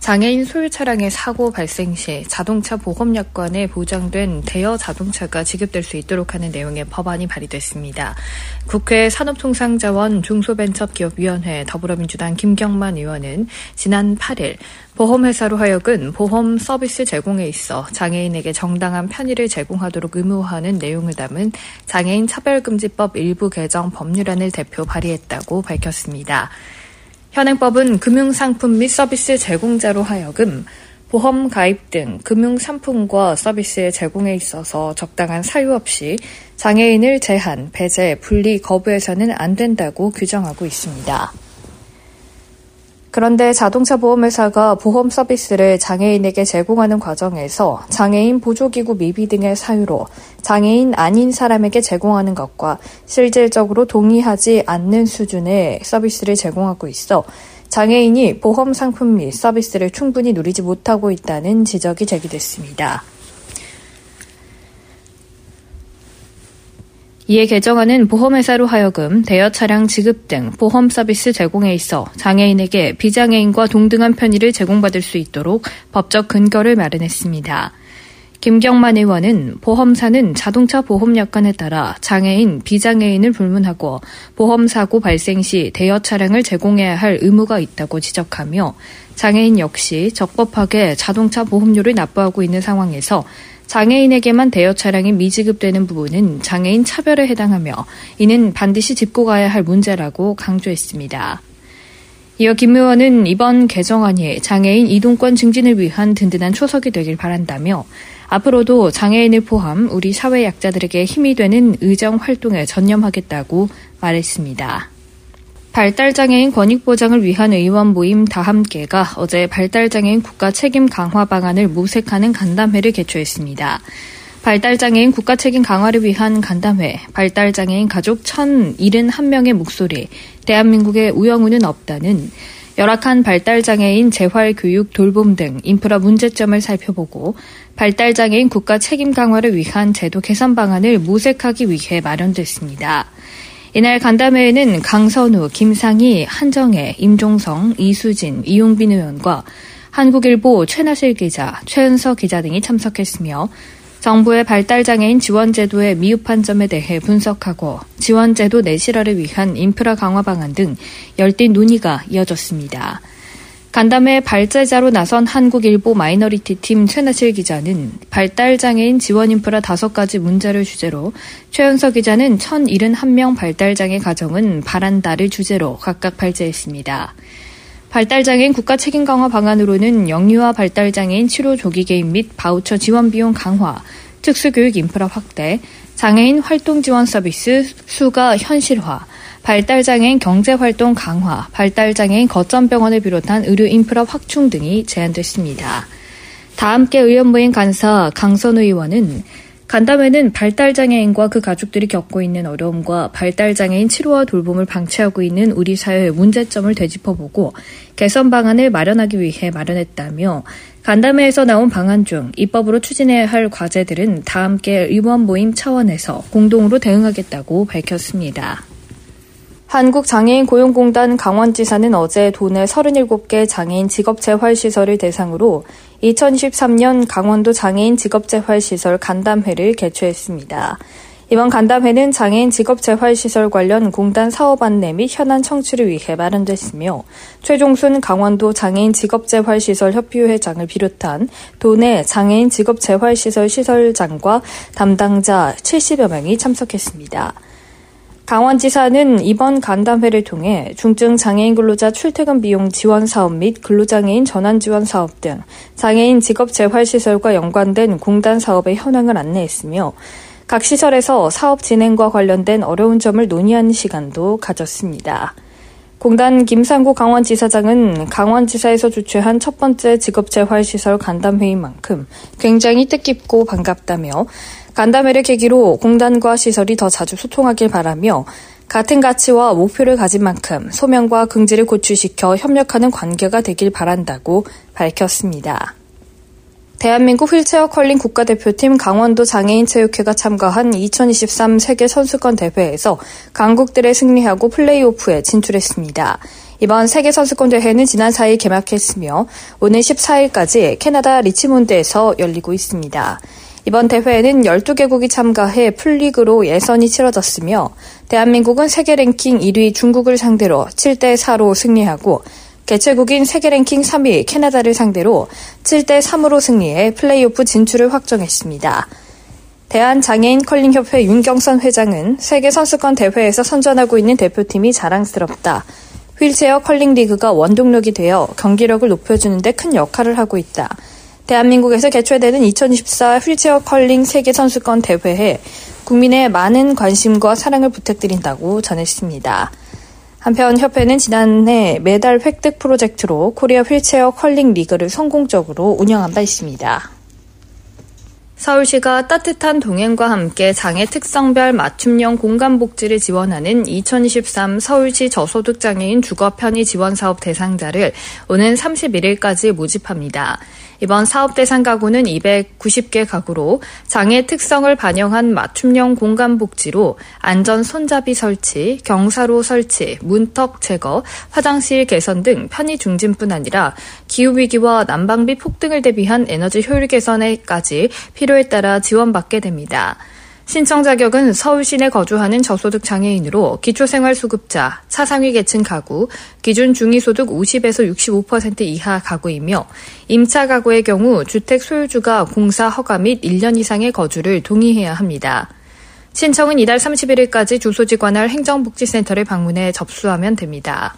장애인 소유 차량의 사고 발생 시 자동차 보험약관에 보장된 대여 자동차가 지급될 수 있도록 하는 내용의 법안이 발의됐습니다. 국회 산업통상자원 중소벤처기업위원회 더불어민주당 김경만 의원은 지난 8일 보험회사로 하여금 보험 서비스 제공에 있어 장애인에게 정당한 편의를 제공하도록 의무화하는 내용을 담은 장애인 차별금지법 일부 개정 법률안을 대표 발의했다고 밝혔습니다. 현행법은 금융상품 및 서비스 제공자로 하여금 보험 가입 등 금융 상품과 서비스의 제공에 있어서 적당한 사유 없이 장애인을 제한, 배제, 분리 거부해서는 안 된다고 규정하고 있습니다. 그런데 자동차 보험회사가 보험 서비스를 장애인에게 제공하는 과정에서 장애인 보조기구 미비 등의 사유로 장애인 아닌 사람에게 제공하는 것과 실질적으로 동의하지 않는 수준의 서비스를 제공하고 있어 장애인이 보험 상품 및 서비스를 충분히 누리지 못하고 있다는 지적이 제기됐습니다. 이에 개정안은 보험회사로 하여금 대여 차량 지급 등 보험 서비스 제공에 있어 장애인에게 비장애인과 동등한 편의를 제공받을 수 있도록 법적 근거를 마련했습니다. 김경만 의원은 보험사는 자동차 보험 약관에 따라 장애인, 비장애인을 불문하고 보험 사고 발생 시 대여 차량을 제공해야 할 의무가 있다고 지적하며 장애인 역시 적법하게 자동차 보험료를 납부하고 있는 상황에서 장애인에게만 대여 차량이 미지급되는 부분은 장애인 차별에 해당하며 이는 반드시 짚고 가야 할 문제라고 강조했습니다. 이어 김 의원은 이번 개정안이 장애인 이동권 증진을 위한 든든한 초석이 되길 바란다며 앞으로도 장애인을 포함 우리 사회 약자들에게 힘이 되는 의정 활동에 전념하겠다고 말했습니다. 발달장애인 권익보장을 위한 의원 모임 다함께가 어제 발달장애인 국가 책임 강화 방안을 모색하는 간담회를 개최했습니다. 발달장애인 국가 책임 강화를 위한 간담회, 발달장애인 가족 1,071명의 목소리, 대한민국의 우영우는 없다는 열악한 발달장애인 재활 교육 돌봄 등 인프라 문제점을 살펴보고 발달장애인 국가 책임 강화를 위한 제도 개선 방안을 모색하기 위해 마련됐습니다. 이날 간담회에는 강선우, 김상희, 한정혜, 임종성, 이수진, 이용빈 의원과 한국일보 최나실 기자, 최은서 기자 등이 참석했으며 정부의 발달장애인 지원제도의 미흡한 점에 대해 분석하고 지원제도 내실화를 위한 인프라 강화 방안 등 열띤 논의가 이어졌습니다. 간담회 발제자로 나선 한국일보 마이너리티 팀 최나실 기자는 발달장애인 지원 인프라 다섯 가지 문제를 주제로 최연석 기자는 1071명 발달장애 가정은 바란다를 주제로 각각 발제했습니다. 발달장애인 국가 책임 강화 방안으로는 영유아 발달장애인 치료 조기 개입 및 바우처 지원 비용 강화, 특수교육 인프라 확대, 장애인 활동 지원 서비스 수가 현실화, 발달장애인 경제활동 강화, 발달장애인 거점병원을 비롯한 의료 인프라 확충 등이 제안됐습니다. 다 함께 의원 모임 간사 강선우 의원은 간담회는 발달장애인과 그 가족들이 겪고 있는 어려움과 발달장애인 치료와 돌봄을 방치하고 있는 우리 사회의 문제점을 되짚어보고 개선 방안을 마련하기 위해 마련했다며 간담회에서 나온 방안 중 입법으로 추진해야 할 과제들은 다 함께 의원 모임 차원에서 공동으로 대응하겠다고 밝혔습니다. 한국장애인 고용공단 강원지사는 어제 도내 37개 장애인 직업재활시설을 대상으로 2023년 강원도 장애인 직업재활시설 간담회를 개최했습니다. 이번 간담회는 장애인 직업재활시설 관련 공단 사업 안내 및 현안 청취를 위해 마련됐으며 최종순 강원도 장애인 직업재활시설 협의회장을 비롯한 도내 장애인 직업재활시설 시설장과 담당자 70여 명이 참석했습니다. 강원지사는 이번 간담회를 통해 중증 장애인 근로자 출퇴근 비용 지원 사업 및 근로장애인 전환 지원 사업 등 장애인 직업 재활 시설과 연관된 공단 사업의 현황을 안내했으며 각 시설에서 사업 진행과 관련된 어려운 점을 논의하는 시간도 가졌습니다. 공단 김상구 강원지사장은 강원지사에서 주최한 첫 번째 직업재활시설 간담회인 만큼 굉장히 뜻깊고 반갑다며 간담회를 계기로 공단과 시설이 더 자주 소통하길 바라며 같은 가치와 목표를 가진 만큼 소명과 긍지를 고취시켜 협력하는 관계가 되길 바란다고 밝혔습니다. 대한민국 휠체어 컬링 국가대표팀 강원도 장애인 체육회가 참가한 2023 세계 선수권 대회에서 강국들의 승리하고 플레이오프에 진출했습니다. 이번 세계 선수권 대회는 지난 4일 개막했으며 오늘 14일까지 캐나다 리치몬드에서 열리고 있습니다. 이번 대회에는 12개국이 참가해 풀리그로 예선이 치러졌으며 대한민국은 세계 랭킹 1위 중국을 상대로 7대 4로 승리하고 개최국인 세계 랭킹 3위 캐나다를 상대로 7대 3으로 승리해 플레이오프 진출을 확정했습니다. 대한장애인 컬링협회 윤경선 회장은 세계 선수권 대회에서 선전하고 있는 대표팀이 자랑스럽다. 휠체어 컬링 리그가 원동력이 되어 경기력을 높여주는 데 큰 역할을 하고 있다. 대한민국에서 개최되는 2024 휠체어 컬링 세계 선수권 대회에 국민의 많은 관심과 사랑을 부탁드린다고 전했습니다. 한편 협회는 지난해 메달 획득 프로젝트로 코리아 휠체어 컬링 리그를 성공적으로 운영한 바 있습니다. 서울시가 따뜻한 동행과 함께 장애 특성별 맞춤형 공간 복지를 지원하는 2023 서울시 저소득 장애인 주거 편의 지원 사업 대상자를 오는 31일까지 모집합니다. 이번 사업 대상 가구는 290개 가구로 장애 특성을 반영한 맞춤형 공간 복지로 안전 손잡이 설치, 경사로 설치, 문턱 제거, 화장실 개선 등 편의 중진뿐 아니라 기후 위기와 난방비 폭등을 대비한 에너지 효율 개선에까지 필요에 따라 지원받게 됩니다. 신청 자격은 서울 시 내 거주하는 저소득 장애인으로 기초생활수급자, 차상위 계층 가구, 기준 중위소득 50에서 65% 이하 가구이며 임차 가구의 경우 주택 소유주가 공사 허가 및 1년 이상의 거주를 동의해야 합니다. 신청은 이달 31일까지 주소지 관할 행정복지센터를 방문해 접수하면 됩니다.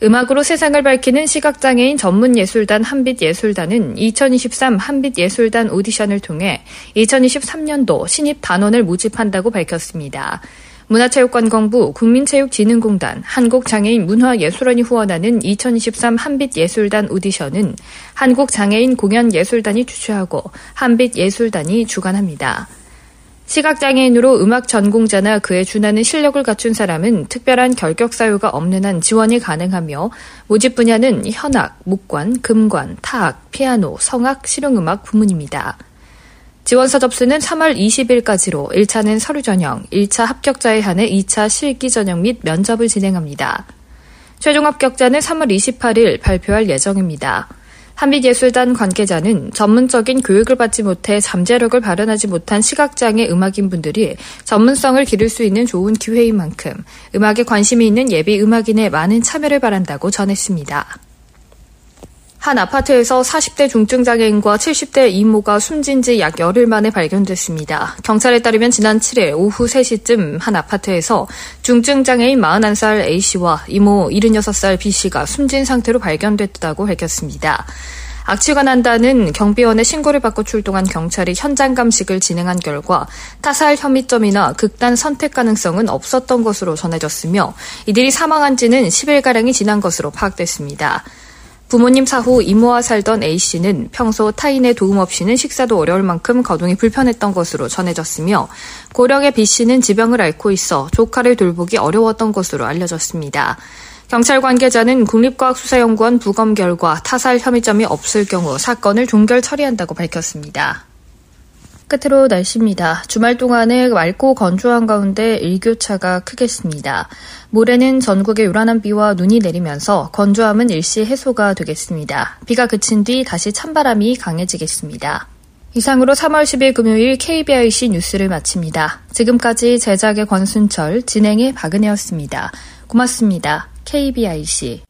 음악으로 세상을 밝히는 시각장애인 전문예술단 한빛예술단은 2023 한빛예술단 오디션을 통해 2023년도 신입 단원을 모집한다고 밝혔습니다. 문화체육관광부, 국민체육진흥공단, 한국장애인 문화예술원이 후원하는 2023 한빛예술단 오디션은 한국장애인 공연예술단이 주최하고 한빛예술단이 주관합니다. 시각장애인으로 음악 전공자나 그에 준하는 실력을 갖춘 사람은 특별한 결격 사유가 없는 한 지원이 가능하며 모집 분야는 현악, 목관, 금관, 타악, 피아노, 성악, 실용음악 부문입니다. 지원서 접수는 3월 20일까지로 1차는 서류 전형, 1차 합격자에 한해 2차 실기 전형 및 면접을 진행합니다. 최종 합격자는 3월 28일 발표할 예정입니다. 한빛예술단 관계자는 전문적인 교육을 받지 못해 잠재력을 발현하지 못한 시각장애 음악인 분들이 전문성을 기를 수 있는 좋은 기회인 만큼 음악에 관심이 있는 예비 음악인의 많은 참여를 바란다고 전했습니다. 한 아파트에서 40대 중증장애인과 70대 이모가 숨진 지 약 열흘 만에 발견됐습니다. 경찰에 따르면 지난 7일 오후 3시쯤 한 아파트에서 중증장애인 41살 A씨와 이모 76살 B씨가 숨진 상태로 발견됐다고 밝혔습니다. 악취가 난다는 경비원의 신고를 받고 출동한 경찰이 현장 감식을 진행한 결과 타살 혐의점이나 극단 선택 가능성은 없었던 것으로 전해졌으며 이들이 사망한 지는 10일가량이 지난 것으로 파악됐습니다. 부모님 사후 이모와 살던 A씨는 평소 타인의 도움 없이는 식사도 어려울 만큼 거동이 불편했던 것으로 전해졌으며 고령의 B씨는 지병을 앓고 있어 조카를 돌보기 어려웠던 것으로 알려졌습니다. 경찰 관계자는 국립과학수사연구원 부검 결과 타살 혐의점이 없을 경우 사건을 종결 처리한다고 밝혔습니다. 끝으로 날씨입니다. 주말 동안에 맑고 건조한 가운데 일교차가 크겠습니다. 모레는 전국에 요란한 비와 눈이 내리면서 건조함은 일시 해소가 되겠습니다. 비가 그친 뒤 다시 찬바람이 강해지겠습니다. 이상으로 3월 10일 금요일 KBIC 뉴스를 마칩니다. 지금까지 제작의 권순철, 진행의 박은혜였습니다. 고맙습니다. KBIC